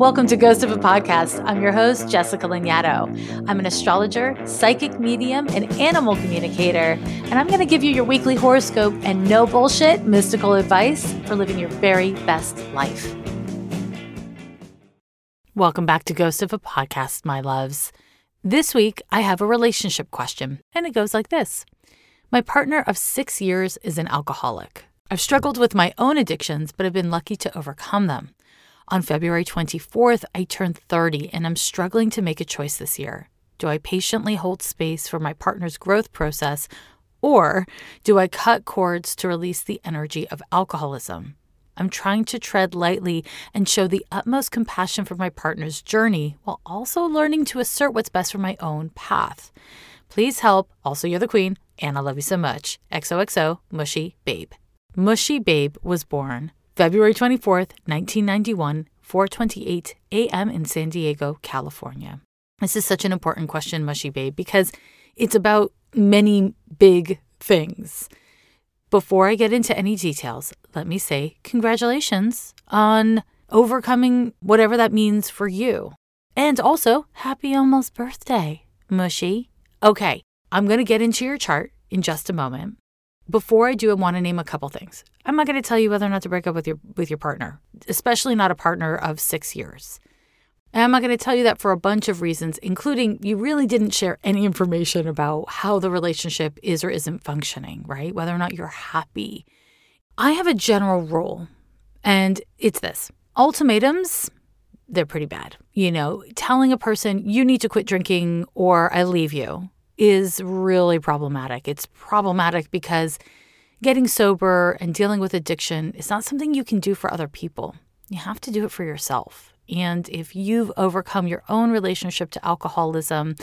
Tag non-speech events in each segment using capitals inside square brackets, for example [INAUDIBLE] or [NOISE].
Welcome to Ghost of a Podcast. I'm your host, Jessica Lanyadoo. I'm an astrologer, psychic medium, and animal communicator, and I'm going to give you your weekly horoscope and no bullshit mystical advice for living your very best life. Welcome back to Ghost of a Podcast, my loves. This week, I have a relationship question, and it goes like this My partner of six years is an alcoholic. I've struggled with my own addictions, but have been lucky to overcome them. On February 24th, I turned 30 and I'm struggling to make a choice this year. Do I patiently hold space for my partner's growth process, or do I cut cords to release the energy of alcoholism? I'm trying to tread lightly and show the utmost compassion for my partner's journey while also learning to assert what's best for my own path. Please help. Also, you're the queen, and I love you so much. XOXO, Mushy Babe. Mushy Babe was born February 24th, 1991, 4:28 a.m. in San Diego, California. This is such an important question, Mushy Babe, because it's about many big things. Before I get into any details, let me say congratulations on overcoming whatever that means for you. And also, happy almost birthday, Mushy. Okay, I'm going to get into your chart in just a moment. Before I do, I want to name a couple things. I'm not going to tell you whether or not to break up with your with your partner, especially not a partner of 6 years. And I'm not going to tell you that for a bunch of reasons, including you really didn't share any information about how the relationship is or isn't functioning, right? Whether or not you're happy. I have a general rule, and it's this ultimatums, they're pretty bad. You know, telling a person you need to quit drinking or I leave you is really problematic. It's problematic because getting sober and dealing with addiction is not something you can do for other people. You have to do it for yourself. And if you've overcome your own relationship to alcoholism,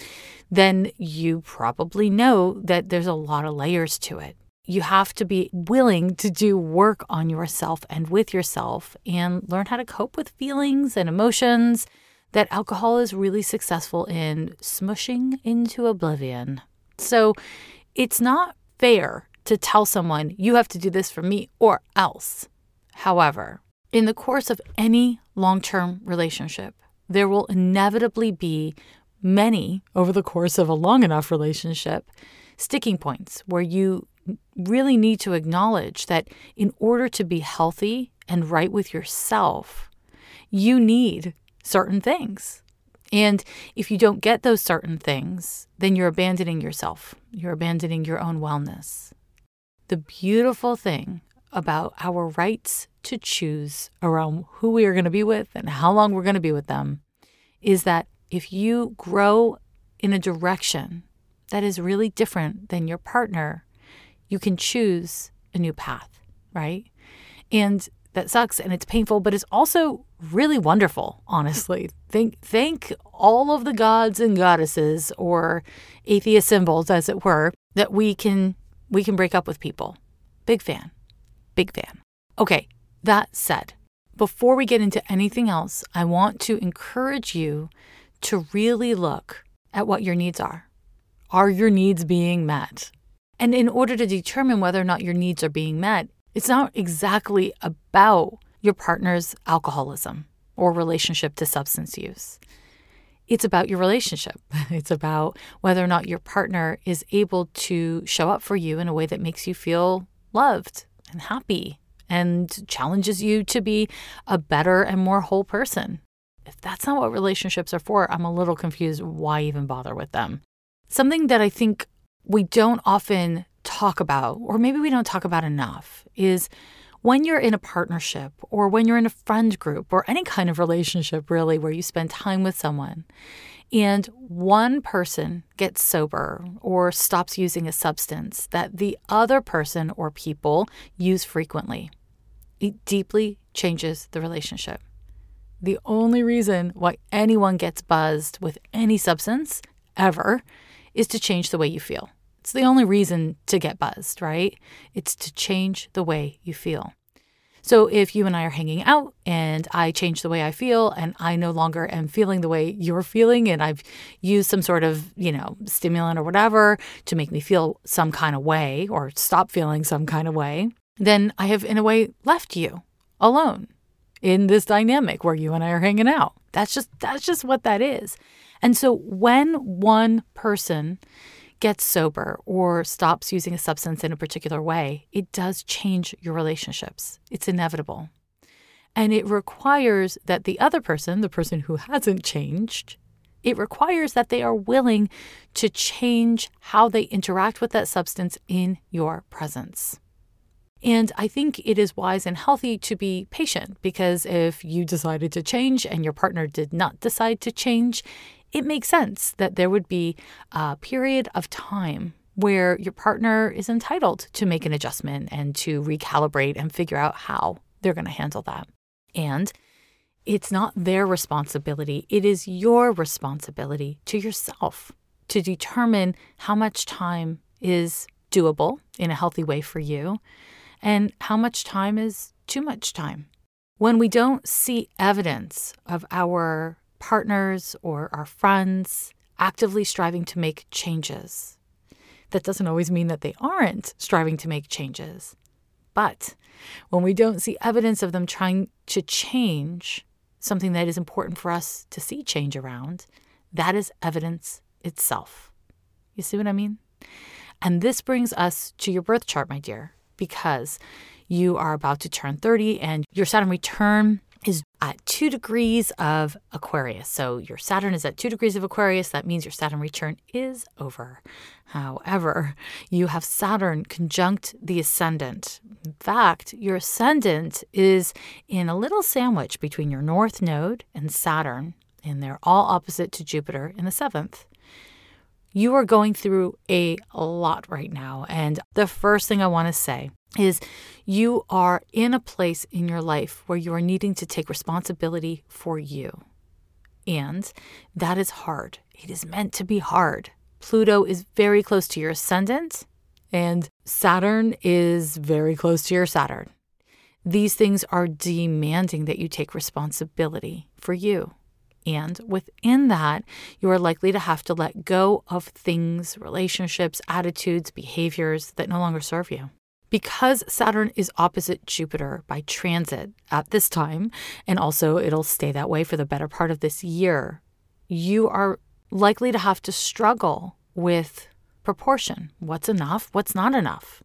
then you probably know that there's a lot of layers to it. You have to be willing to do work on yourself and with yourself and learn how to cope with feelings and emotions that alcohol is really successful in smushing into oblivion. So it's not fair to tell someone, you have to do this for me or else. However, in the course of any long term relationship, there will inevitably be many, over the course of a long enough relationship, sticking points where you really need to acknowledge that in order to be healthy and right with yourself, you need certain things. And if you don't get those certain things, then you're abandoning yourself. You're abandoning your own wellness. The beautiful thing about our rights to choose around who we are going to be with and how long we're going to be with them is that if you grow in a direction that is really different than your partner, you can choose a new path, right? And that sucks and it's painful, but it's also really wonderful, honestly. Thank thank all of the gods and goddesses or atheist symbols as it were that we can we can break up with people. Big fan. Big fan. Okay, that said, before we get into anything else, I want to encourage you to really look at what your needs are. Are your needs being met? And in order to determine whether or not your needs are being met, it's not exactly about your partner's alcoholism or relationship to substance use. It's about your relationship. [LAUGHS] It's about whether or not your partner is able to show up for you in a way that makes you feel loved and happy and challenges you to be a better and more whole person. If that's not what relationships are for, I'm a little confused why even bother with them. Something that I think we don't often talk about, or maybe we don't talk about enough, is when you're in a partnership or when you're in a friend group or any kind of relationship, really, where you spend time with someone and one person gets sober or stops using a substance that the other person or people use frequently, it deeply changes the relationship. The only reason why anyone gets buzzed with any substance ever is to change the way you feel. It's the only reason to get buzzed, right? It's to change the way you feel. So if you and I are hanging out and I change the way I feel and I no longer am feeling the way you're feeling and I've used some sort of, you know, stimulant or whatever to make me feel some kind of way or stop feeling some kind of way, then I have in a way left you alone in this dynamic where you and I are hanging out. That's just that's just what that is. And so when one person gets sober or stops using a substance in a particular way, it does change your relationships. It's inevitable. And it requires that the other person, the person who hasn't changed, it requires that they are willing to change how they interact with that substance in your presence. And I think it is wise and healthy to be patient because if you decided to change and your partner did not decide to change, it makes sense that there would be a period of time where your partner is entitled to make an adjustment and to recalibrate and figure out how they're going to handle that. And it's not their responsibility, it is your responsibility to yourself to determine how much time is doable in a healthy way for you and how much time is too much time. When we don't see evidence of our partners or our friends actively striving to make changes, that doesn't always mean that they aren't striving to make changes. But when we don't see evidence of them trying to change, something that is important for us to see change around, that is evidence itself. You see what I mean? And this brings us to your birth chart, my dear, because you are about to turn 30 and your Saturn return is at two degrees of Aquarius. So your Saturn is at two degrees of Aquarius. That means your Saturn return is over. However, you have Saturn conjunct the ascendant. In fact, your ascendant is in a little sandwich between your North Node and Saturn, and they're all opposite to Jupiter in the seventh. You are going through a lot right now. And the first thing I want to say is you are in a place in your life where you are needing to take responsibility for you. And that is hard. It is meant to be hard. Pluto is very close to your ascendant, and Saturn is very close to your Saturn. These things are demanding that you take responsibility for you. And within that, you are likely to have to let go of things, relationships, attitudes, behaviors that no longer serve you. Because Saturn is opposite Jupiter by transit at this time, and also it'll stay that way for the better part of this year, you are likely to have to struggle with proportion. What's enough? What's not enough?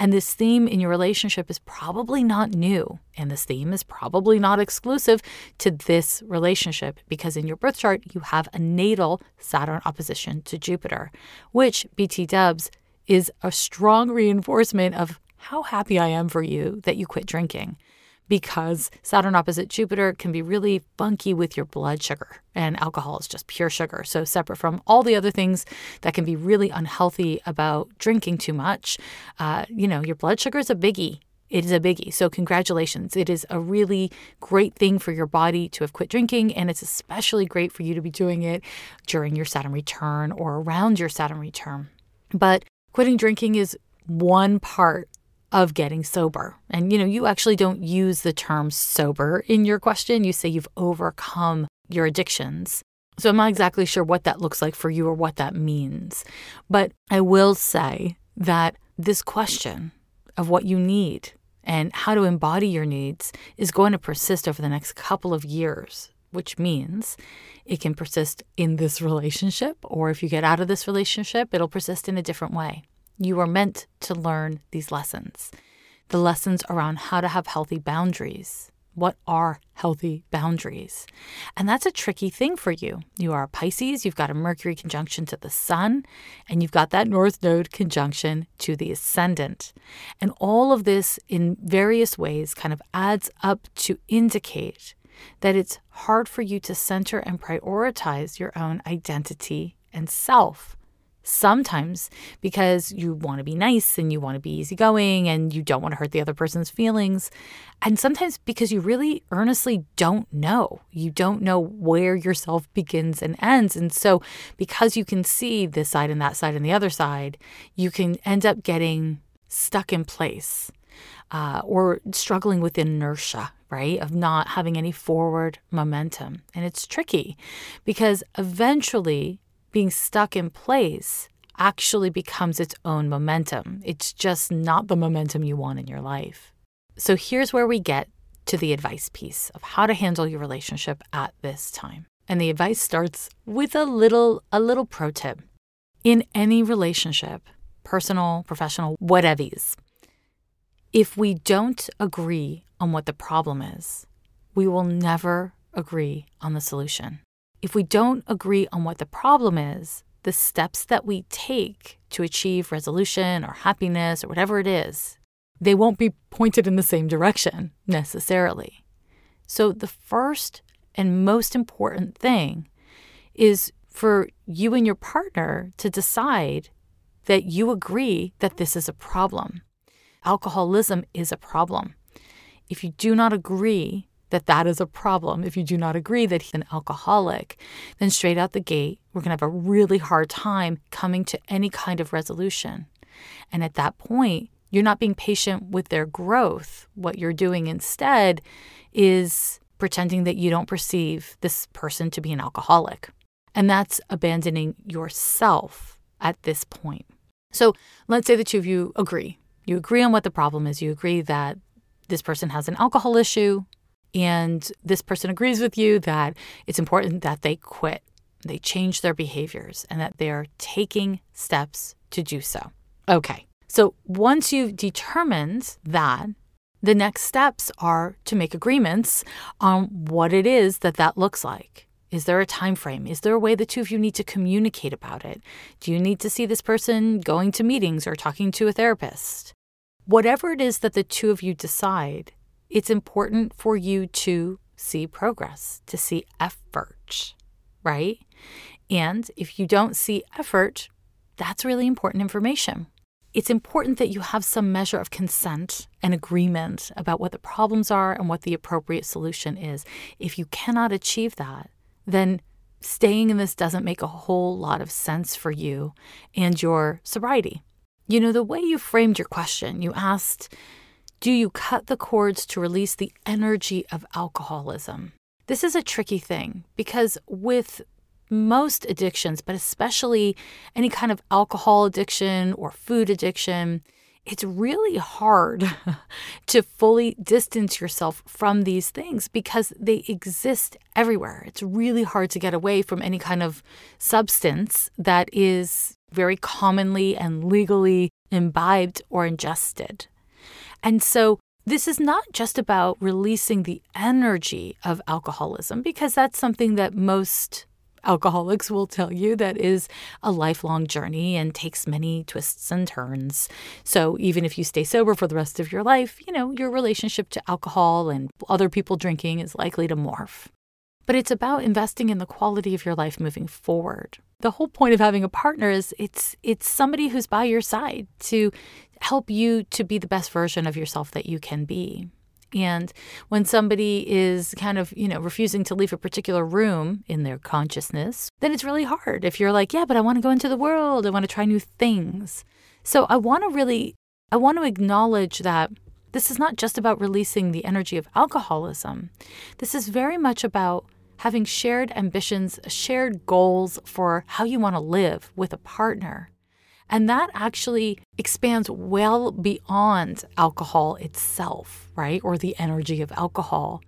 And this theme in your relationship is probably not new. And this theme is probably not exclusive to this relationship because in your birth chart, you have a natal Saturn opposition to Jupiter, which BT dubs is a strong reinforcement of how happy I am for you that you quit drinking because Saturn opposite Jupiter can be really funky with your blood sugar, and alcohol is just pure sugar. So, separate from all the other things that can be really unhealthy about drinking too much, uh, you know, your blood sugar is a biggie. It is a biggie. So, congratulations. It is a really great thing for your body to have quit drinking, and it's especially great for you to be doing it during your Saturn return or around your Saturn return. But quitting drinking is one part of getting sober. And you know, you actually don't use the term sober in your question. You say you've overcome your addictions. So I'm not exactly sure what that looks like for you or what that means. But I will say that this question of what you need and how to embody your needs is going to persist over the next couple of years, which means it can persist in this relationship, or if you get out of this relationship, it'll persist in a different way. You are meant to learn these lessons the lessons around how to have healthy boundaries. What are healthy boundaries? And that's a tricky thing for you. You are a Pisces, you've got a Mercury conjunction to the Sun, and you've got that North Node conjunction to the Ascendant. And all of this, in various ways, kind of adds up to indicate that it's hard for you to center and prioritize your own identity and self. Sometimes because you want to be nice and you want to be easygoing and you don't want to hurt the other person's feelings. And sometimes because you really earnestly don't know. You don't know where yourself begins and ends. And so, because you can see this side and that side and the other side, you can end up getting stuck in place uh, or struggling with inertia, right? Of not having any forward momentum. And it's tricky because eventually being stuck in place actually becomes its own momentum. It's just not the momentum you want in your life. So here's where we get to the advice piece of how to handle your relationship at this time. And the advice starts with a little a little pro tip. In any relationship, personal, professional, whatever's, if we don't agree on what the problem is, we will never agree on the solution. If we don't agree on what the problem is, the steps that we take to achieve resolution or happiness or whatever it is, they won't be pointed in the same direction necessarily. So, the first and most important thing is for you and your partner to decide that you agree that this is a problem. Alcoholism is a problem. If you do not agree that that is a problem, if you do not agree that he's an alcoholic, then straight out the gate, we're going to have a really hard time coming to any kind of resolution. And at that point, you're not being patient with their growth. What you're doing instead is pretending that you don't perceive this person to be an alcoholic. And that's abandoning yourself at this point. So let's say the two of you agree. You agree on what the problem is. You agree that this person has an alcohol issue, and this person agrees with you that it's important that they quit, they change their behaviors, and that they're taking steps to do so. Okay. So once you've determined that, the next steps are to make agreements on what it is that that looks like. Is there a time frame? Is there a way the two of you need to communicate about it? Do you need to see this person going to meetings or talking to a therapist? Whatever it is that the two of you decide, it's important for you to see progress, to see effort, right? And if you don't see effort, that's really important information it's important that you have some measure of consent and agreement about what the problems are and what the appropriate solution is. If you cannot achieve that, then staying in this doesn't make a whole lot of sense for you and your sobriety. You know, the way you framed your question, you asked, Do you cut the cords to release the energy of alcoholism? This is a tricky thing because with most addictions, but especially any kind of alcohol addiction or food addiction, it's really hard [LAUGHS] to fully distance yourself from these things because they exist everywhere. It's really hard to get away from any kind of substance that is very commonly and legally imbibed or ingested. And so this is not just about releasing the energy of alcoholism, because that's something that most alcoholics will tell you that is a lifelong journey and takes many twists and turns. So even if you stay sober for the rest of your life, you know, your relationship to alcohol and other people drinking is likely to morph. But it's about investing in the quality of your life moving forward. The whole point of having a partner is it's it's somebody who's by your side to help you to be the best version of yourself that you can be. And when somebody is kind of, you know, refusing to leave a particular room in their consciousness, then it's really hard. If you're like, yeah, but I want to go into the world, I want to try new things. So I want to really, I want to acknowledge that this is not just about releasing the energy of alcoholism. This is very much about having shared ambitions, shared goals for how you want to live with a partner. And that actually expands well beyond alcohol itself, right? Or the energy of alcohol.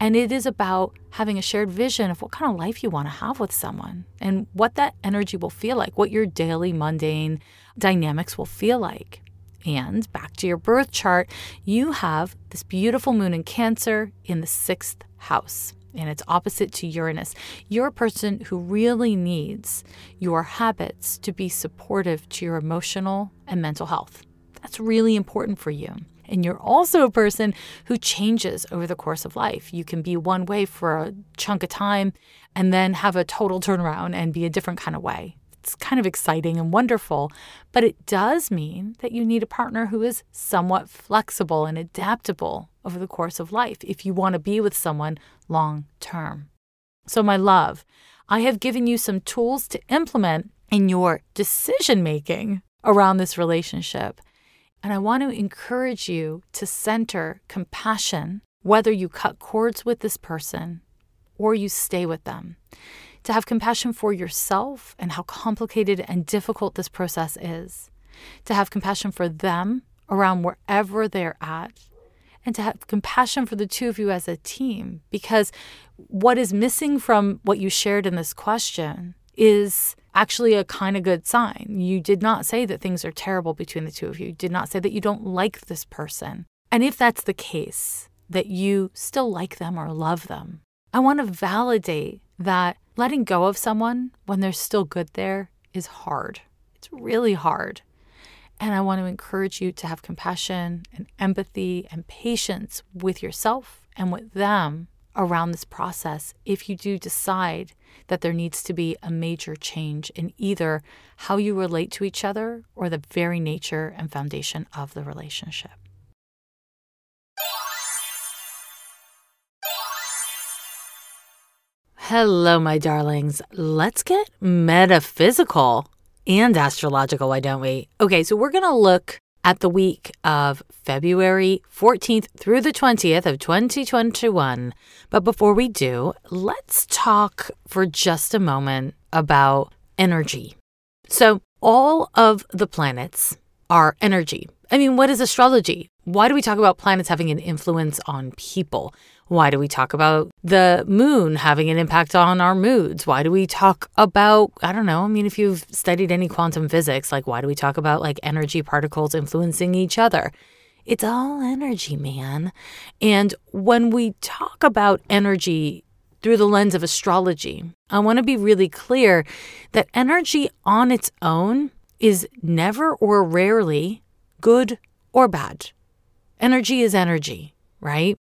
And it is about having a shared vision of what kind of life you want to have with someone and what that energy will feel like, what your daily mundane dynamics will feel like. And back to your birth chart, you have this beautiful moon in Cancer in the sixth house and it's opposite to Uranus. You're a person who really needs your habits to be supportive to your emotional and mental health. That's really important for you. And you're also a person who changes over the course of life. You can be one way for a chunk of time and then have a total turnaround and be a different kind of way. It's kind of exciting and wonderful, but it does mean that you need a partner who is somewhat flexible and adaptable over the course of life if you want to be with someone long term. So, my love, I have given you some tools to implement in your decision making around this relationship. And I want to encourage you to center compassion, whether you cut cords with this person or you stay with them. To have compassion for yourself and how complicated and difficult this process is. To have compassion for them around wherever they're at and to have compassion for the two of you as a team. Because what is missing from what you shared in this question is actually a kind of good sign. You did not say that things are terrible between the two of you, you did not say that you don't like this person. And if that's the case, that you still like them or love them, I want to validate that letting go of someone when there's still good there is hard. It's really hard. And I want to encourage you to have compassion and empathy and patience with yourself and with them around this process if you do decide that there needs to be a major change in either how you relate to each other or the very nature and foundation of the relationship. Hello, my darlings. Let's get metaphysical and astrological, why don't we? Okay, so we're going to look at the week of February 14th through the 20th of 2021. But before we do, let's talk for just a moment about energy. So, all of the planets are energy. I mean, what is astrology? Why do we talk about planets having an influence on people? Why do we talk about the moon having an impact on our moods? Why do we talk about, I don't know, I mean, if you've studied any quantum physics, like why do we talk about like energy particles influencing each other? It's all energy, man. And when we talk about energy through the lens of astrology, I want to be really clear that energy on its own is never or rarely good or bad. Energy is energy, right?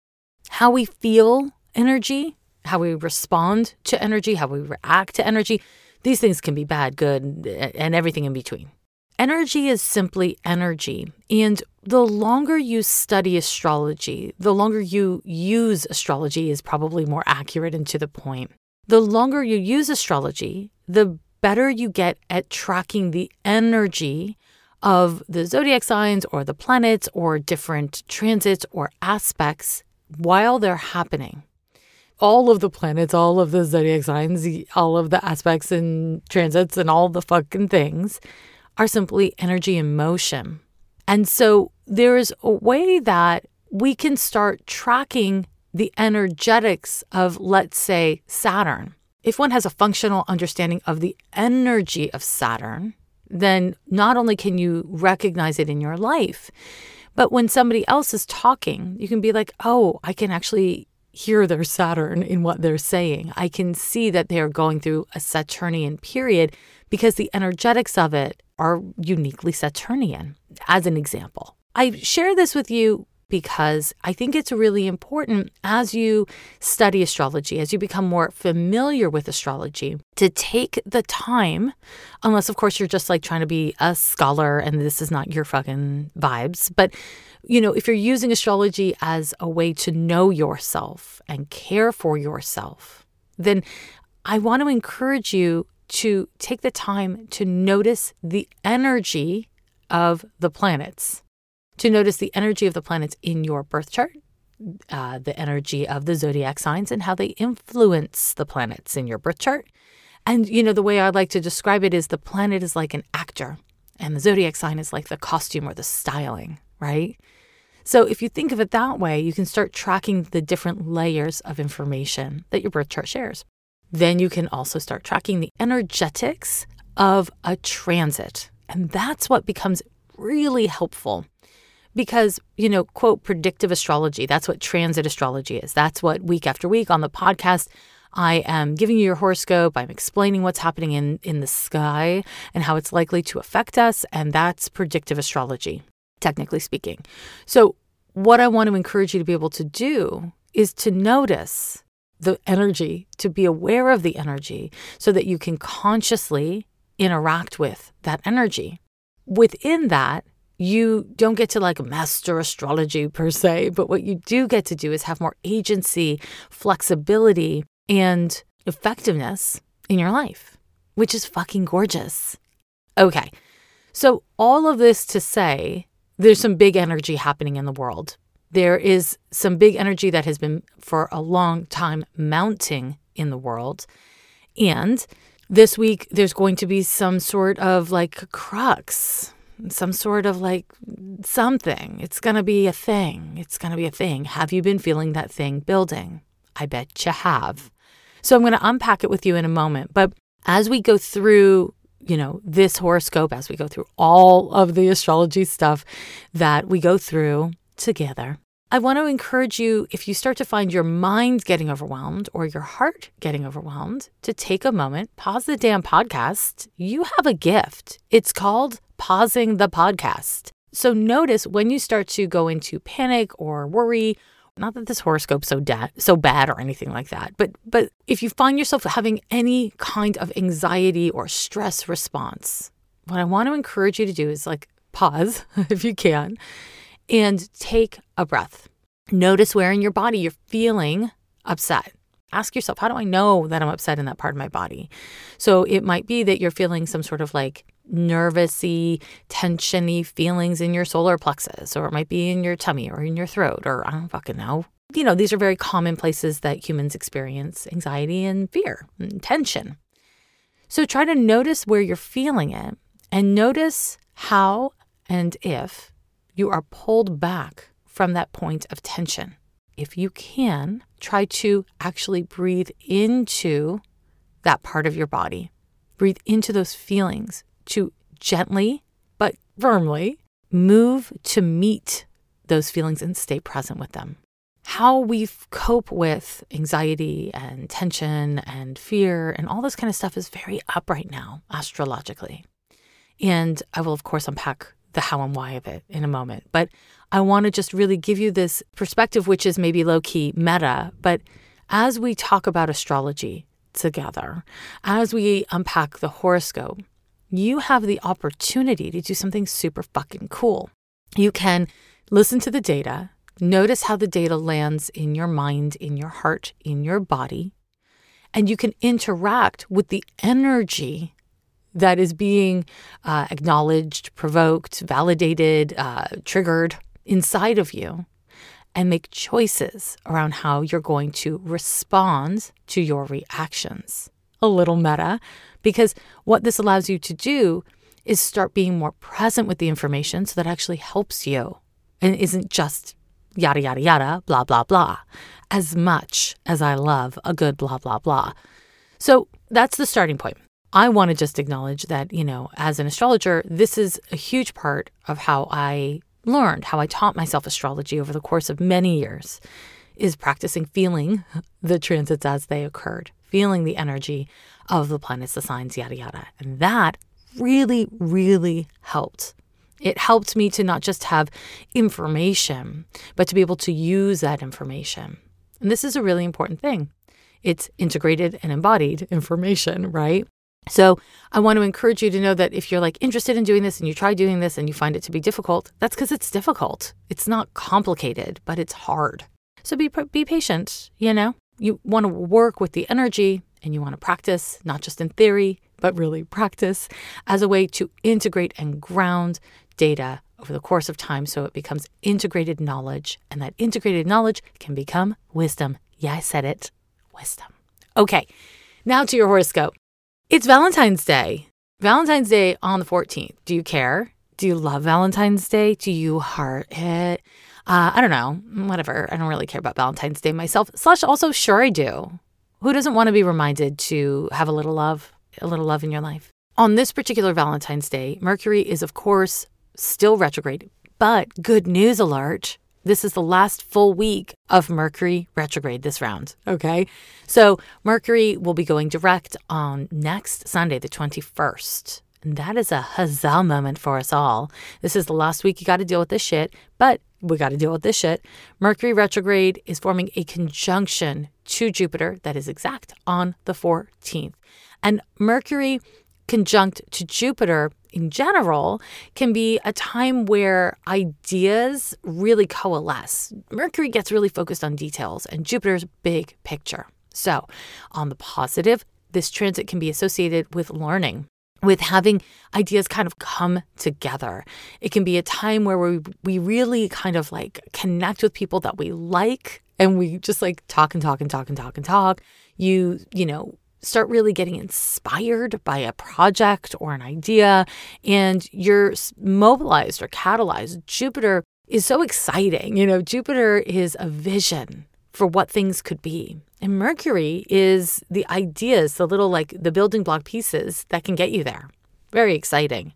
How we feel energy, how we respond to energy, how we react to energy, these things can be bad, good, and everything in between. Energy is simply energy. And the longer you study astrology, the longer you use astrology is probably more accurate and to the point. The longer you use astrology, the better you get at tracking the energy of the zodiac signs or the planets or different transits or aspects while they're happening, all of the planets, all of the zodiac signs, all of the aspects and transits and all the fucking things are simply energy in motion. And so there is a way that we can start tracking the energetics of, let's say, Saturn. If one has a functional understanding of the energy of Saturn, then not only can you recognize it in your life, but when somebody else is talking, you can be like, oh, I can actually hear their Saturn in what they're saying. I can see that they are going through a Saturnian period because the energetics of it are uniquely Saturnian, as an example. I share this with you because I think it's really important as you study astrology, as you become more familiar with astrology, to take the time, unless, of course, you're just like trying to be a scholar and this is not your fucking vibes. But, you know, if you're using astrology as a way to know yourself and care for yourself, then I want to encourage you to take the time to notice the energy of the planets to notice the energy of the planets in your birth chart, uh, the energy of the zodiac signs, and how they influence the planets in your birth chart. And, you know, the way I like to describe it is the planet is like an actor, and the zodiac sign is like the costume or the styling, right? So if you think of it that way, you can start tracking the different layers of information that your birth chart shares. Then you can also start tracking the energetics of a transit. And that's what becomes really helpful because, you know, quote, predictive astrology, that's what transit astrology is. That's what week after week on the podcast, I am giving you your horoscope. I'm explaining what's happening in, in the sky and how it's likely to affect us. And that's predictive astrology, technically speaking. So, what I want to encourage you to be able to do is to notice the energy, to be aware of the energy so that you can consciously interact with that energy. Within that, you don't get to like master astrology per se, but what you do get to do is have more agency, flexibility, and effectiveness in your life, which is fucking gorgeous. Okay, so all of this to say, there's some big energy happening in the world. There is some big energy that has been for a long time mounting in the world. And this week, there's going to be some sort of like crux some sort of like something. It's going to be a thing. It's going to be a thing. Have you been feeling that thing building? I bet you have. So I'm going to unpack it with you in a moment. But as we go through, you know, this horoscope, as we go through all of the astrology stuff that we go through together, I want to encourage you if you start to find your mind getting overwhelmed or your heart getting overwhelmed to take a moment, pause the damn podcast. You have a gift. It's called pausing the podcast. So notice when you start to go into panic or worry not that this horoscope's so da- so bad or anything like that, but but if you find yourself having any kind of anxiety or stress response, what I want to encourage you to do is like pause [LAUGHS] if you can and take a breath. Notice where in your body you're feeling upset. Ask yourself, how do I know that I'm upset in that part of my body? So it might be that you're feeling some sort of like nervousy, tensiony feelings in your solar plexus, or it might be in your tummy or in your throat, or I don't fucking know. You know, these are very common places that humans experience anxiety and fear and tension. So try to notice where you're feeling it and notice how and if you are pulled back from that point of tension. If you can, try to actually breathe into that part of your body. Breathe into those feelings to gently but firmly move to meet those feelings and stay present with them. How we cope with anxiety and tension and fear and all this kind of stuff is very up right now, astrologically. And I will, of course, unpack the how and why of it in a moment. But I want to just really give you this perspective, which is maybe low key meta. But as we talk about astrology together, as we unpack the horoscope, you have the opportunity to do something super fucking cool. You can listen to the data, notice how the data lands in your mind, in your heart, in your body, and you can interact with the energy that is being uh, acknowledged, provoked, validated, uh, triggered inside of you, and make choices around how you're going to respond to your reactions. A little meta, because what this allows you to do is start being more present with the information so that actually helps you and isn't just yada, yada, yada, blah, blah, blah, as much as I love a good blah, blah, blah. So that's the starting point. I want to just acknowledge that, you know, as an astrologer, this is a huge part of how I learned, how I taught myself astrology over the course of many years, is practicing feeling [LAUGHS] the transits as they occurred, feeling the energy of the planets, the signs, yada, yada. And that really, really helped. It helped me to not just have information, but to be able to use that information. And this is a really important thing. It's integrated and embodied information, right? So I want to encourage you to know that if you're like interested in doing this and you try doing this and you find it to be difficult, that's because it's difficult. It's not complicated, but it's hard. So be be patient, you know? You want to work with the energy and you want to practice, not just in theory, but really practice as a way to integrate and ground data over the course of time so it becomes integrated knowledge and that integrated knowledge can become wisdom. Yeah, I said it. Wisdom. Okay. Now to your horoscope. It's Valentine's Day. Valentine's Day on the 14th. Do you care? Do you love Valentine's Day? Do you heart it? Uh, I don't know. Whatever. I don't really care about Valentine's Day myself. Slash, also, sure, I do. Who doesn't want to be reminded to have a little love, a little love in your life? On this particular Valentine's Day, Mercury is, of course, still retrograde. But good news alert this is the last full week of Mercury retrograde this round. Okay. So Mercury will be going direct on next Sunday, the 21st. And that is a huzzah moment for us all. This is the last week you got to deal with this shit, but we got to deal with this shit. Mercury retrograde is forming a conjunction to Jupiter that is exact on the 14th. And Mercury conjunct to Jupiter in general can be a time where ideas really coalesce. Mercury gets really focused on details and Jupiter's big picture. So, on the positive, this transit can be associated with learning, with having ideas kind of come together. It can be a time where we, we really kind of like connect with people that we like and we just like talk and talk and talk and talk and talk. You, you know, start really getting inspired by a project or an idea and you're mobilized or catalyzed. Jupiter is so exciting. You know, Jupiter is a vision for what things could be. And Mercury is the ideas, the little like the building block pieces that can get you there. Very exciting.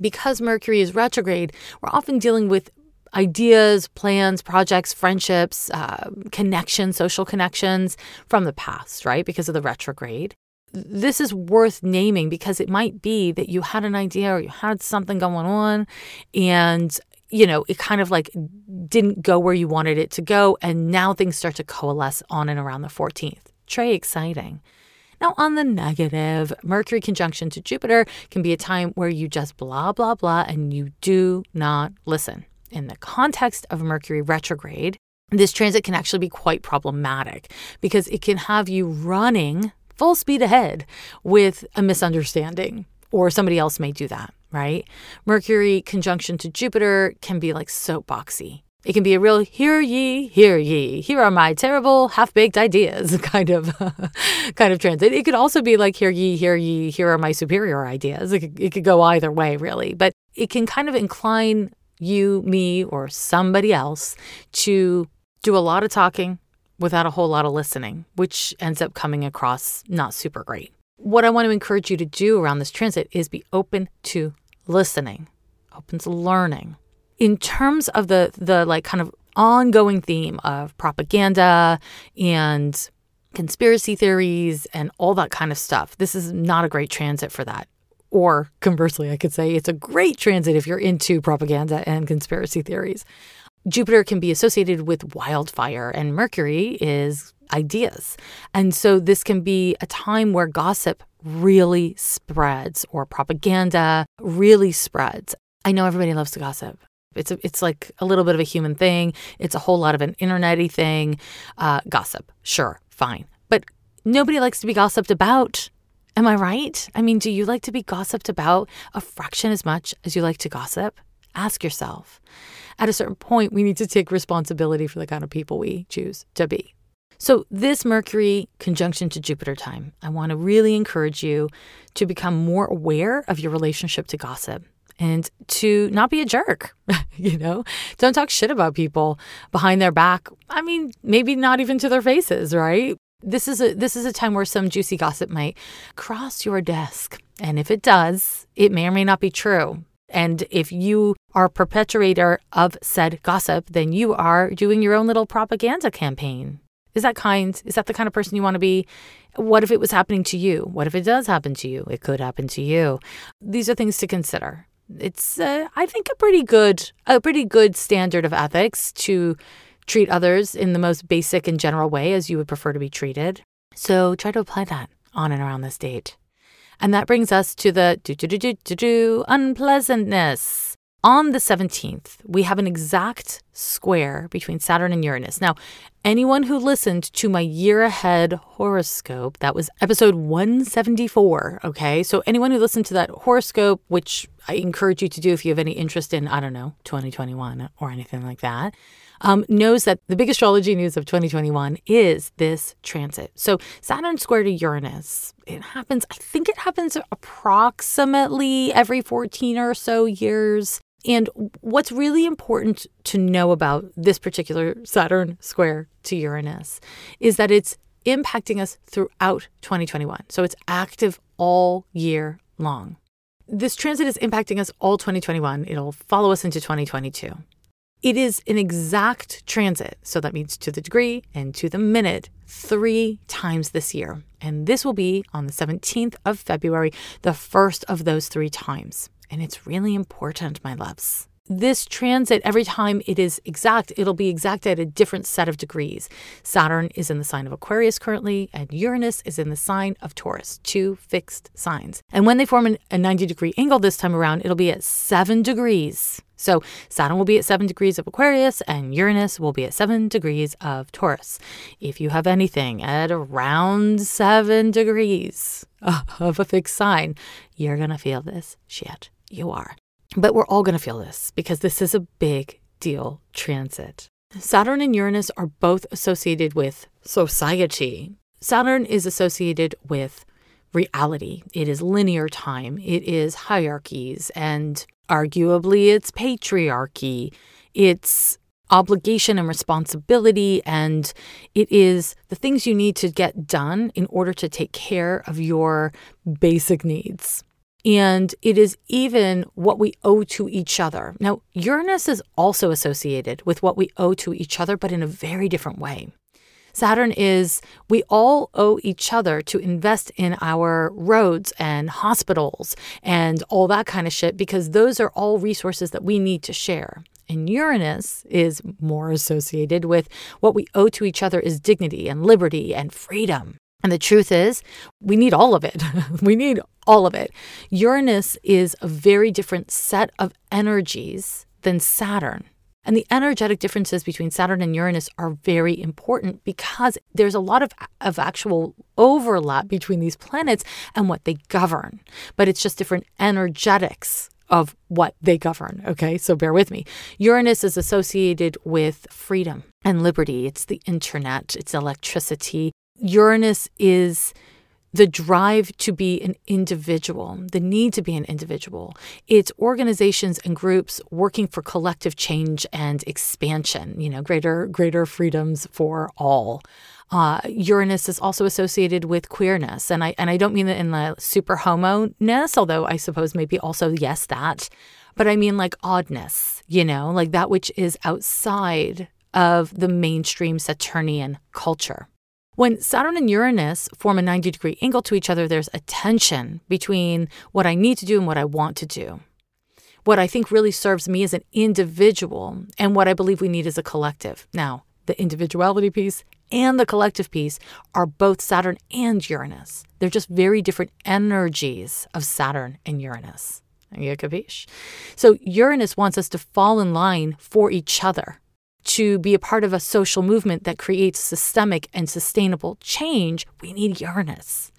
Because Mercury is retrograde, we're often dealing with ideas, plans, projects, friendships, uh, connections, social connections from the past, right? Because of the retrograde. This is worth naming because it might be that you had an idea or you had something going on and you know, it kind of like didn't go where you wanted it to go. And now things start to coalesce on and around the 14th. Very exciting. Now, on the negative, Mercury conjunction to Jupiter can be a time where you just blah, blah, blah, and you do not listen. In the context of Mercury retrograde, this transit can actually be quite problematic because it can have you running full speed ahead with a misunderstanding, or somebody else may do that right? Mercury conjunction to Jupiter can be like soapboxy. It can be a real hear ye, hear ye. Here are my terrible half-baked ideas [LAUGHS] kind of [LAUGHS] kind of transit. It could also be like hear ye, hear ye, here are my superior ideas. It could, it could go either way really, but it can kind of incline you, me, or somebody else to do a lot of talking without a whole lot of listening, which ends up coming across not super great. What I want to encourage you to do around this transit is be open to listening, opens learning. In terms of the the like kind of ongoing theme of propaganda and conspiracy theories and all that kind of stuff, this is not a great transit for that. Or conversely, I could say it's a great transit if you're into propaganda and conspiracy theories. Jupiter can be associated with wildfire, and Mercury is ideas. And so this can be a time where gossip really spreads or propaganda really spreads. I know everybody loves to gossip. It's a, it's like a little bit of a human thing. It's a whole lot of an internety thing. Uh, gossip, sure, fine, but nobody likes to be gossiped about. Am I right? I mean, do you like to be gossiped about a fraction as much as you like to gossip? Ask yourself. At a certain point, we need to take responsibility for the kind of people we choose to be. So, this Mercury conjunction to Jupiter time, I want to really encourage you to become more aware of your relationship to gossip and to not be a jerk. [LAUGHS] you know, don't talk shit about people behind their back. I mean, maybe not even to their faces, right? This is a this is a time where some juicy gossip might cross your desk. And if it does, it may or may not be true. And if you are a of said gossip, then you are doing your own little propaganda campaign. Is that kind? Is that the kind of person you want to be? What if it was happening to you? What if it does happen to you? It could happen to you. These are things to consider. It's, uh, I think, a pretty good, a pretty good standard of ethics to treat others in the most basic and general way as you would prefer to be treated. So try to apply that on and around this date. And that brings us to the do do do do do do unpleasantness. On the 17th, we have an exact square between Saturn and Uranus. Now, anyone who listened to my year ahead horoscope, that was episode 174, okay? So, anyone who listened to that horoscope, which I encourage you to do if you have any interest in, I don't know, 2021 or anything like that, um, knows that the big astrology news of 2021 is this transit. So, Saturn square to Uranus, it happens, I think it happens approximately every 14 or so years. And what's really important to know about this particular Saturn square to Uranus is that it's impacting us throughout 2021. So it's active all year long. This transit is impacting us all 2021. It'll follow us into 2022. It is an exact transit, so that means to the degree and to the minute, three times this year. And this will be on the 17th of February, the first of those three times. And it's really important, my loves. This transit, every time it is exact, it'll be exact at a different set of degrees. Saturn is in the sign of Aquarius currently, and Uranus is in the sign of Taurus, two fixed signs. And when they form an, a 90 degree angle this time around, it'll be at seven degrees. So Saturn will be at seven degrees of Aquarius, and Uranus will be at seven degrees of Taurus. If you have anything at around seven degrees [LAUGHS] of a fixed sign, you're going to feel this shit you are. But we're all going to feel this because this is a big deal transit. Saturn and Uranus are both associated with society. Saturn is associated with reality. It is linear time, it is hierarchies, and arguably it's patriarchy. It's obligation and responsibility, and it is the things you need to get done in order to take care of your basic needs. And it is even what we owe to each other. Now, Uranus is also associated with what we owe to each other, but in a very different way. Saturn is we all owe each other to invest in our roads and hospitals and all that kind of shit because those are all resources that we need to share. And Uranus is more associated with what we owe to each other is dignity and liberty and freedom. And the truth is, we need all of it. [LAUGHS] we need all of it. Uranus is a very different set of energies than Saturn. And the energetic differences between Saturn and Uranus are very important because there's a lot of, of actual overlap between these planets and what they govern. But it's just different energetics of what they govern. Okay, so bear with me. Uranus is associated with freedom and liberty, it's the internet, it's electricity. Uranus is the drive to be an individual, the need to be an individual. It's organizations and groups working for collective change and expansion, you know, greater greater freedoms for all. Uh, Uranus is also associated with queerness, and I and I don't mean that in the super homo ness, although I suppose maybe also yes that, but I mean like oddness, you know, like that which is outside of the mainstream Saturnian culture. When Saturn and Uranus form a 90 degree angle to each other, there's a tension between what I need to do and what I want to do. What I think really serves me as an individual and what I believe we need as a collective. Now, the individuality piece and the collective piece are both Saturn and Uranus. They're just very different energies of Saturn and Uranus. You capiche? So Uranus wants us to fall in line for each other to be a part of a social movement that creates systemic and sustainable change, we need Uranus.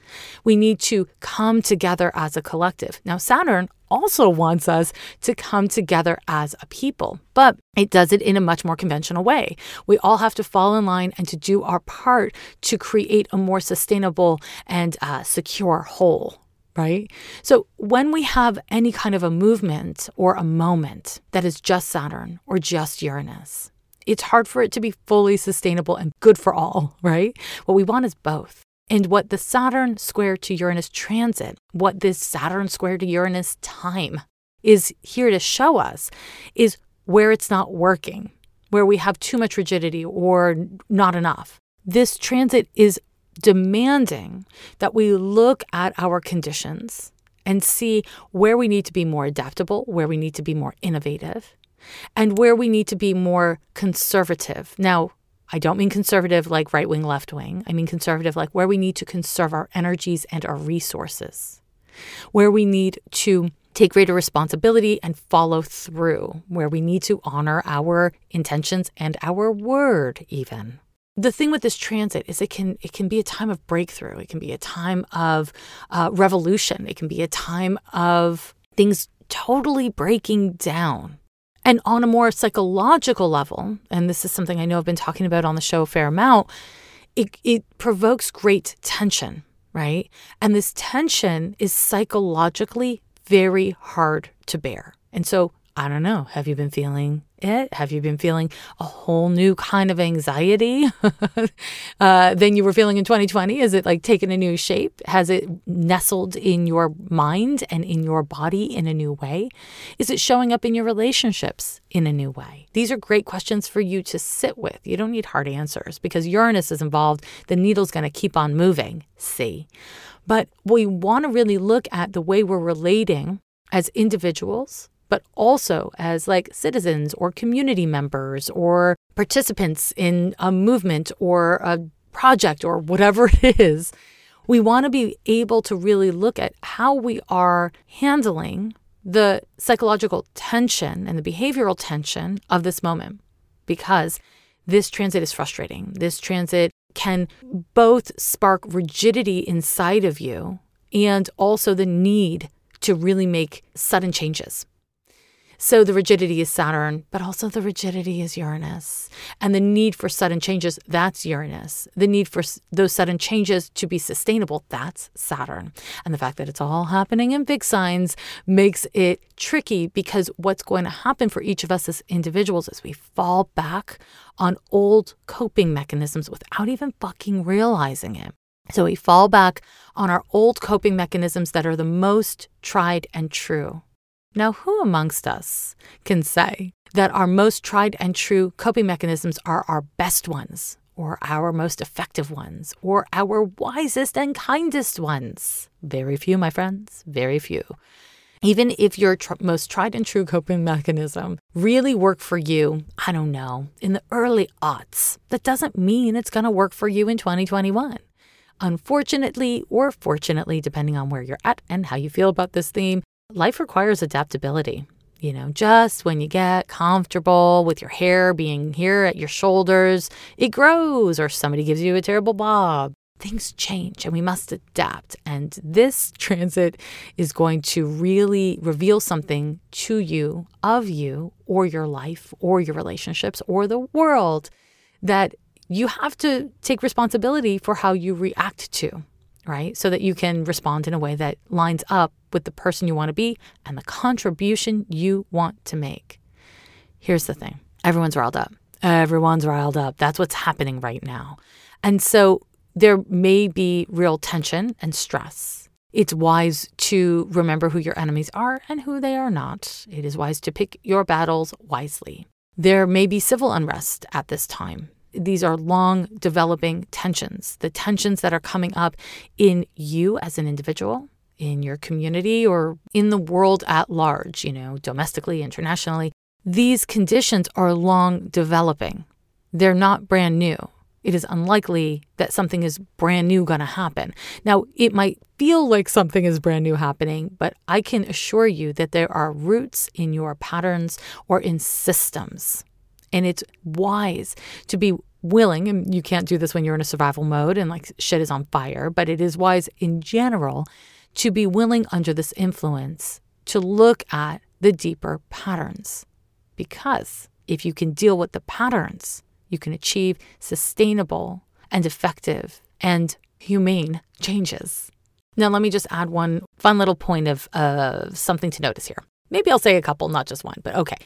We need to come together as a collective. Now, Saturn also wants us to come together as a people, but it does it in a much more conventional way. We all have to fall in line and to do our part to create a more sustainable and uh, secure whole right? So when we have any kind of a movement or a moment that is just Saturn or just Uranus, it's hard for it to be fully sustainable and good for all, [LAUGHS] right? What we want is both. And what the Saturn square to Uranus transit, what this Saturn square to Uranus time is here to show us is where it's not working, where we have too much rigidity or not enough. This transit is demanding that we look at our conditions and see where we need to be more adaptable, where we need to be more innovative, and where we need to be more conservative. Now, I don't mean conservative like right wing, left wing. I mean conservative like where we need to conserve our energies and our resources, where we need to take greater responsibility and follow through, where we need to honor our intentions and our word, even. The thing with this transit is it can it can be a time of breakthrough. It can be a time of uh, revolution. It can be a time of things totally breaking down. And on a more psychological level, and this is something I know I've been talking about on the show a fair amount, it, it provokes great tension, right? And this tension is psychologically very hard to bear. And so I don't know. Have you been feeling it? Have you been feeling a whole new kind of anxiety [LAUGHS] uh, than you were feeling in 2020? Is it like taken a new shape? Has it nestled in your mind and in your body in a new way? Is it showing up in your relationships in a new way? These are great questions for you to sit with. You don't need hard answers because Uranus is involved. The needle's going to keep on moving. See? But we want to really look at the way we're relating as individuals but also as like citizens or community members or participants in a movement or a project or whatever [LAUGHS] it is. We want to be able to really look at how we are handling the psychological tension and the behavioral tension of this moment because this transit is frustrating. This transit can both spark rigidity inside of you and also the need to really make sudden changes So the rigidity is Saturn, but also the rigidity is Uranus. And the need for sudden changes, that's Uranus. The need for those sudden changes to be sustainable, that's Saturn. And the fact that it's all happening in big signs makes it tricky because what's going to happen for each of us as individuals is we fall back on old coping mechanisms without even fucking realizing it. So we fall back on our old coping mechanisms that are the most tried and true. Now, who amongst us can say that our most tried and true coping mechanisms are our best ones, or our most effective ones, or our wisest and kindest ones? Very few, my friends, very few. Even if your tr- most tried and true coping mechanism really worked for you, I don't know, in the early aughts, that doesn't mean it's going to work for you in 2021. Unfortunately, or fortunately, depending on where you're at and how you feel about this theme, life requires adaptability. You know, just when you get comfortable with your hair being here at your shoulders, it grows, or somebody gives you a terrible bob. Things change and we must adapt. And this [LAUGHS] transit is going to really reveal something to you, of you, or your life, or your relationships, or the world that you have to take responsibility for how you react to right? So that you can respond in a way that lines up with the person you want to be and the contribution you want to make. Here's the thing everyone's riled up. Everyone's riled up. That's what's happening right now. And so there may be real tension and stress. It's wise to remember who your enemies are and who they are not. It is wise to pick your battles wisely. There may be civil unrest at this time these are long developing tensions, the tensions that are coming up in you as an individual, in your community, or in the world at large, you know, domestically, internationally. These conditions are long developing. They're not brand new. It is unlikely that something is brand new going to happen. Now, it might feel like something is brand new happening, but I can assure you that there are roots in your patterns or in systems and it's wise to be willing, and you can't do this when you're in a survival mode and like shit is on fire, but it is wise in general to be willing under this influence to look at the deeper patterns. Because if you can deal with the patterns, you can achieve sustainable and effective and humane changes. Now, let me just add one fun little point of uh, something to notice here. Maybe I'll say a couple, not just one, but okay.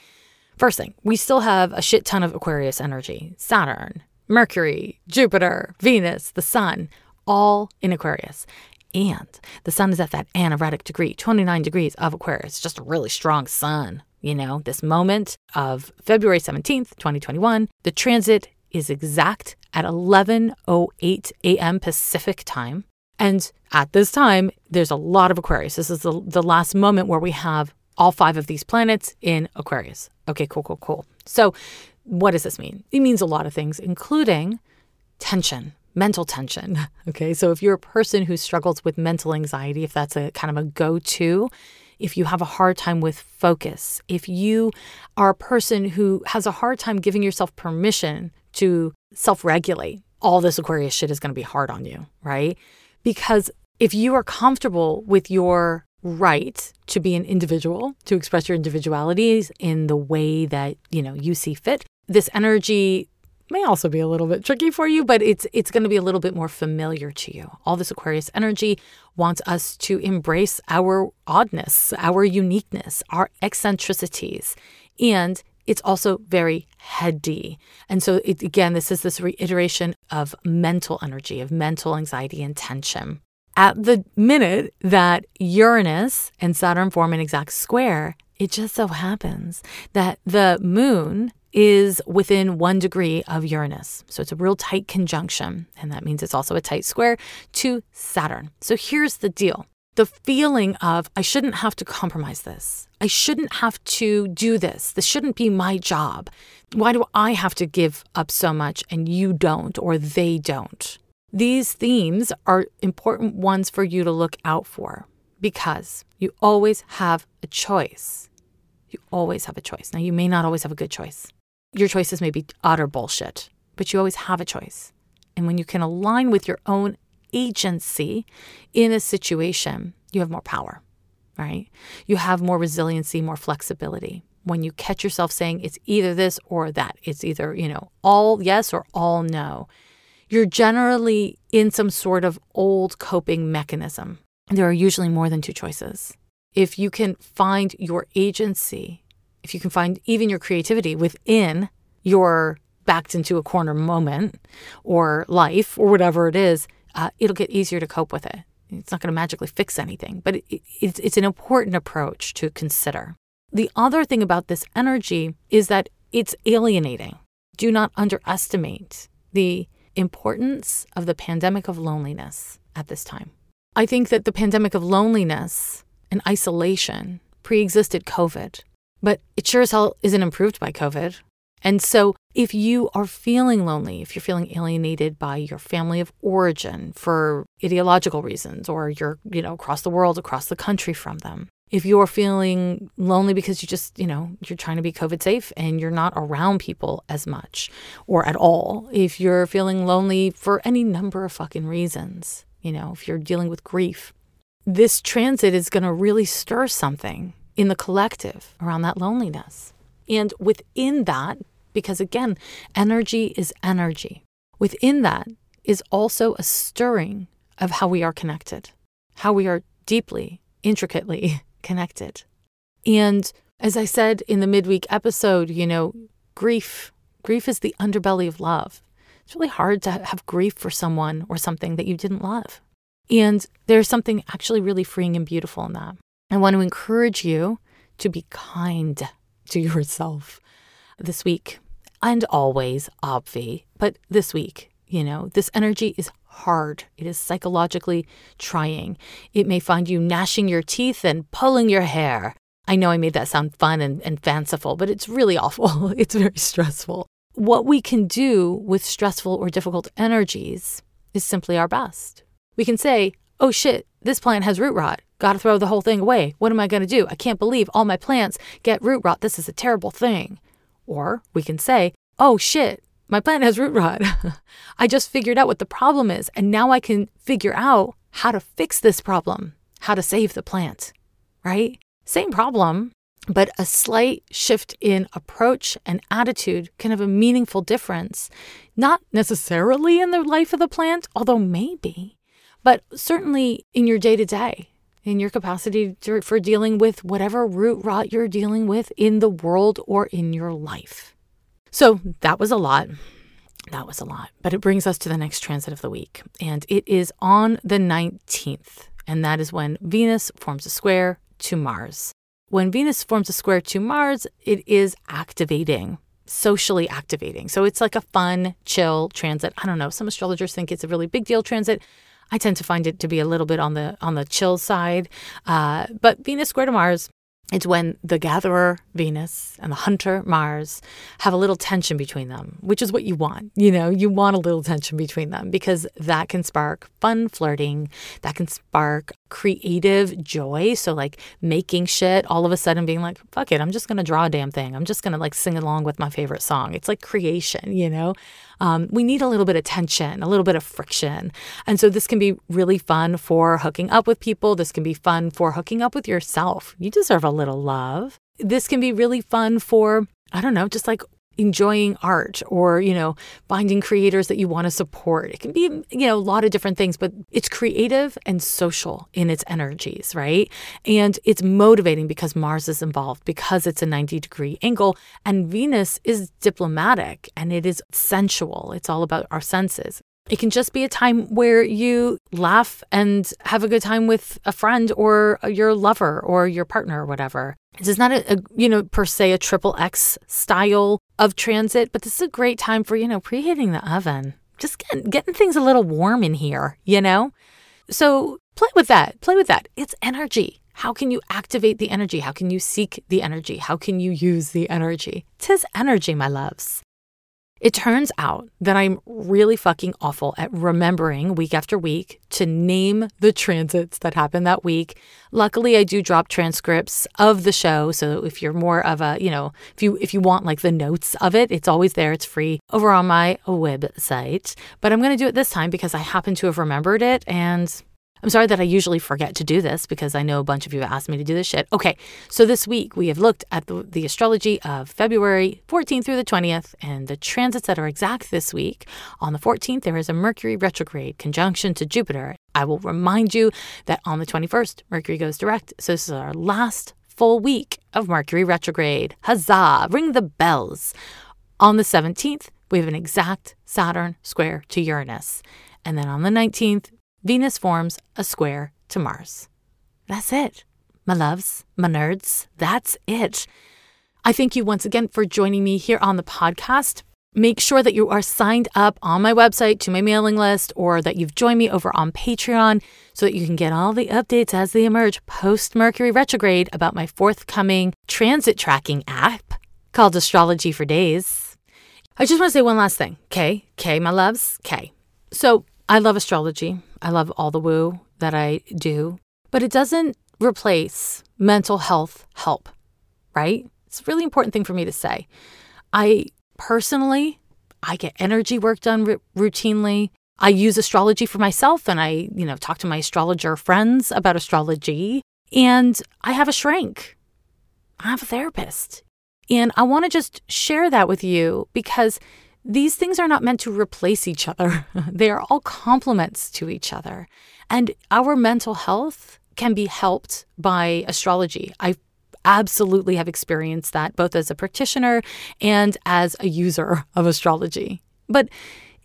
First thing, we still have a shit ton of Aquarius energy Saturn, Mercury, Jupiter, Venus, the Sun, all in Aquarius. And the Sun is at that anaretic degree, 29 degrees of Aquarius, just a really strong Sun. You know, this moment of February 17th, 2021, the transit is exact at 11:08 a.m. Pacific time. And at this time, there's a lot of Aquarius. This is the, the last moment where we have all five of these planets in Aquarius. Okay, cool, cool, cool. So, what does this mean? It means a lot of things, including tension, mental tension. [LAUGHS] Okay, so if you're a person who struggles with mental anxiety, if that's a kind of a go to, if you have a hard time with focus, if you are a person who has a hard time giving yourself permission to self regulate, all this Aquarius shit is going to be hard on you, right? Because if you are comfortable with your right to be an individual, to express your individualities in the way that, you know, you see fit. This energy may also be a little bit tricky for you, but it's it's going to be a little bit more familiar to you. All this Aquarius energy wants us to embrace our oddness, our uniqueness, our eccentricities. And it's also very heady. And so it, again, this is this reiteration of mental energy, of mental anxiety and tension at the minute that Uranus and Saturn form an exact square, it just so happens that the moon is within one degree of Uranus. So it's a real tight conjunction. And that means it's also a tight square to Saturn. So here's the deal the feeling of, I shouldn't have to compromise this. I shouldn't have to do this. This shouldn't be my job. Why do I have to give up so much and you don't or they don't? These themes are important ones for you to look out for because you always have a choice. You always have a choice. Now, you may not always have a good choice. Your choices may be utter bullshit, but you always have a choice. And when you can align with your own agency in a situation, you have more power, right? You have more resiliency, more flexibility. when you catch yourself saying it's either this or that. It's either, you know, all yes or all no. You're generally in some sort of old coping mechanism. There are usually more than two choices. If you can find your agency, if you can find even your creativity within your backed into a corner moment or life or whatever it is, uh, it'll get easier to cope with it. It's not going to magically fix anything, but it, it's, it's an important approach to consider. The other thing about this energy is that it's alienating. Do not underestimate the importance of the pandemic of loneliness at this time. I think that the pandemic of loneliness and isolation pre existed COVID, but it sure as hell isn't improved by COVID. And so, if you are feeling lonely, if you're feeling alienated by your family of origin for ideological reasons, or you're, you know, across the world, across the country from them, if you're feeling lonely because you just, you know, you're trying to be COVID safe and you're not around people as much or at all, if you're feeling lonely for any number of fucking reasons, you know, if you're dealing with grief, this transit is going to really stir something in the collective around that loneliness. And within that, because again, energy is energy. Within that is also a stirring of how we are connected, how we are deeply, intricately connected. And as I said in the midweek episode, you know, grief, grief is the underbelly of love. It's really hard to have grief for someone or something that you didn't love. And there's something actually really freeing and beautiful in that. I want to encourage you to be kind to yourself this week and always, obvi, but this week, you know, this energy is hard. It is psychologically trying. It may find you gnashing your teeth and pulling your hair. I know I made that sound fun and, and fanciful, but it's really [LAUGHS] awful. It's very stressful. What we can do with stressful or difficult energies is simply our best. We can say, oh shit, this plant has root rot. Gotta throw the whole thing away. What am I gonna do? I can't believe all my plants get root rot. This is a terrible thing. Or we can say, oh shit, my plant has root rot. [LAUGHS] I just figured out what the problem is, and now I can figure out how to fix this problem, how to save the plant, right? Same problem, but a slight shift in approach and attitude can have a meaningful difference, not necessarily in the life of the plant, although maybe, but certainly in your day to day in your capacity to, for dealing with whatever root rot you're dealing with in the world or in your life. So that was a lot. That was a lot. But it brings us to the next transit of the week. And it is on the 19th. And that is when Venus forms a square to Mars. When Venus forms a square to Mars, it is activating, socially activating. So it's like a fun, chill transit. I don't know. Some astrologers think it's a really big deal transit. I tend to find it to be a little bit on the on the chill side. Uh, but Venus square to Mars it's when the gatherer Venus and the hunter Mars have a little tension between them, which is what you want. You know, you want a little tension between them because that can spark fun flirting, that can spark creative joy. So, like making shit, all of a sudden being like, fuck it, I'm just going to draw a damn thing. I'm just going to like sing along with my favorite song. It's like creation, you know? Um, we need a little bit of tension, a little bit of friction. And so this can be really fun for hooking up with people. This can be fun for hooking up with yourself. You deserve a little love. This can be really fun for, I don't know, just like enjoying art or you know finding creators that you want to support. It can be you know a lot of different things but it's creative and social in its energies right? And it's motivating because mars is involved because it's a 90 degree angle and venus is diplomatic and it is sensual. It's all about our senses it can just be a time where you laugh and have a good time with a friend or your lover or your partner or whatever. This is not a, a, you know per se a triple X style of transit, but this is a great time for you know preheating the oven, just getting, getting things a little warm in here, you know. So play with that. Play with that. It's energy. How can you activate the energy? How can you seek the energy? How can you use the energy? Tis energy, my loves. It turns out that I'm really fucking awful at remembering week after week to name the transits that happened that week. Luckily, I do drop transcripts of the show, so if you're more of a, you know, if you if you want like the notes of it, it's always there. It's free over on my website. But I'm going to do it this time because I happen to have remembered it and I'm sorry that I usually forget to do this because I know a bunch of you have asked me to do this shit. Okay, so this week we have looked at the, the astrology of February 14th through the 20th and the transits that are exact this week. On the 14th, there is a Mercury retrograde conjunction to Jupiter. I will remind you that on the 21st, Mercury goes direct. So this is our last full week of Mercury retrograde. Huzzah! Ring the bells. On the 17th, we have an exact Saturn square to Uranus. And then on the 19th, Venus forms a square to Mars. That's it, my loves, my nerds. That's it. I thank you once again for joining me here on the podcast. Make sure that you are signed up on my website to my mailing list or that you've joined me over on Patreon so that you can get all the updates as they emerge post Mercury retrograde about my forthcoming transit tracking app called Astrology for Days. I just want to say one last thing. Okay, okay, my loves. Okay. So I love astrology. I love all the woo that I do, but it doesn't replace mental health help, right? It's a really important thing for me to say. I personally, I get energy work done r- routinely. I use astrology for myself and I, you know, talk to my astrologer friends about astrology. And I have a shrink. I have a therapist. And I want to just share that with you because these things are not meant to replace each other, [LAUGHS] they are all complements to each other. And our mental health can be helped by astrology. I absolutely have experienced that both as a practitioner and as a user [LAUGHS] of astrology. But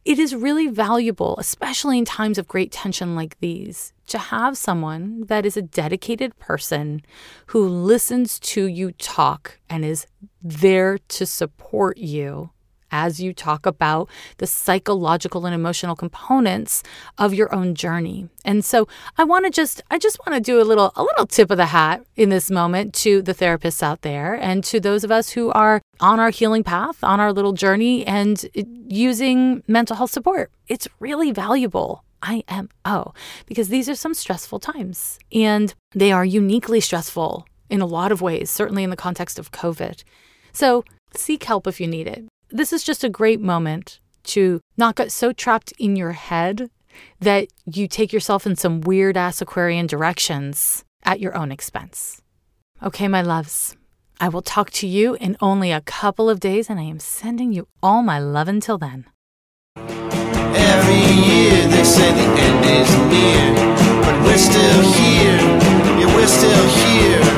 it is really valuable, especially in times of great tension like these, to have someone that is a dedicated person who listens to you talk and is there to support you as you talk about the psychological and emotional components of your own journey. And so I want to just I just want to do a little a little tip of the hat in this moment to the therapists out there and to those of us who are on our healing path, on our little journey and using mental health support. It's really valuable. IMO oh, because these are some stressful times and they are uniquely stressful in a lot of ways, certainly in the context of COVID. So seek help if you need it this is just a great moment to not get so trapped in your head that you take yourself in some weird ass Aquarian directions at your own expense. Okay, my loves, I will talk to you in only a couple of days, and I am sending you all my love until then. Every year they say the end is near, but we're still here, yeah, we're still here.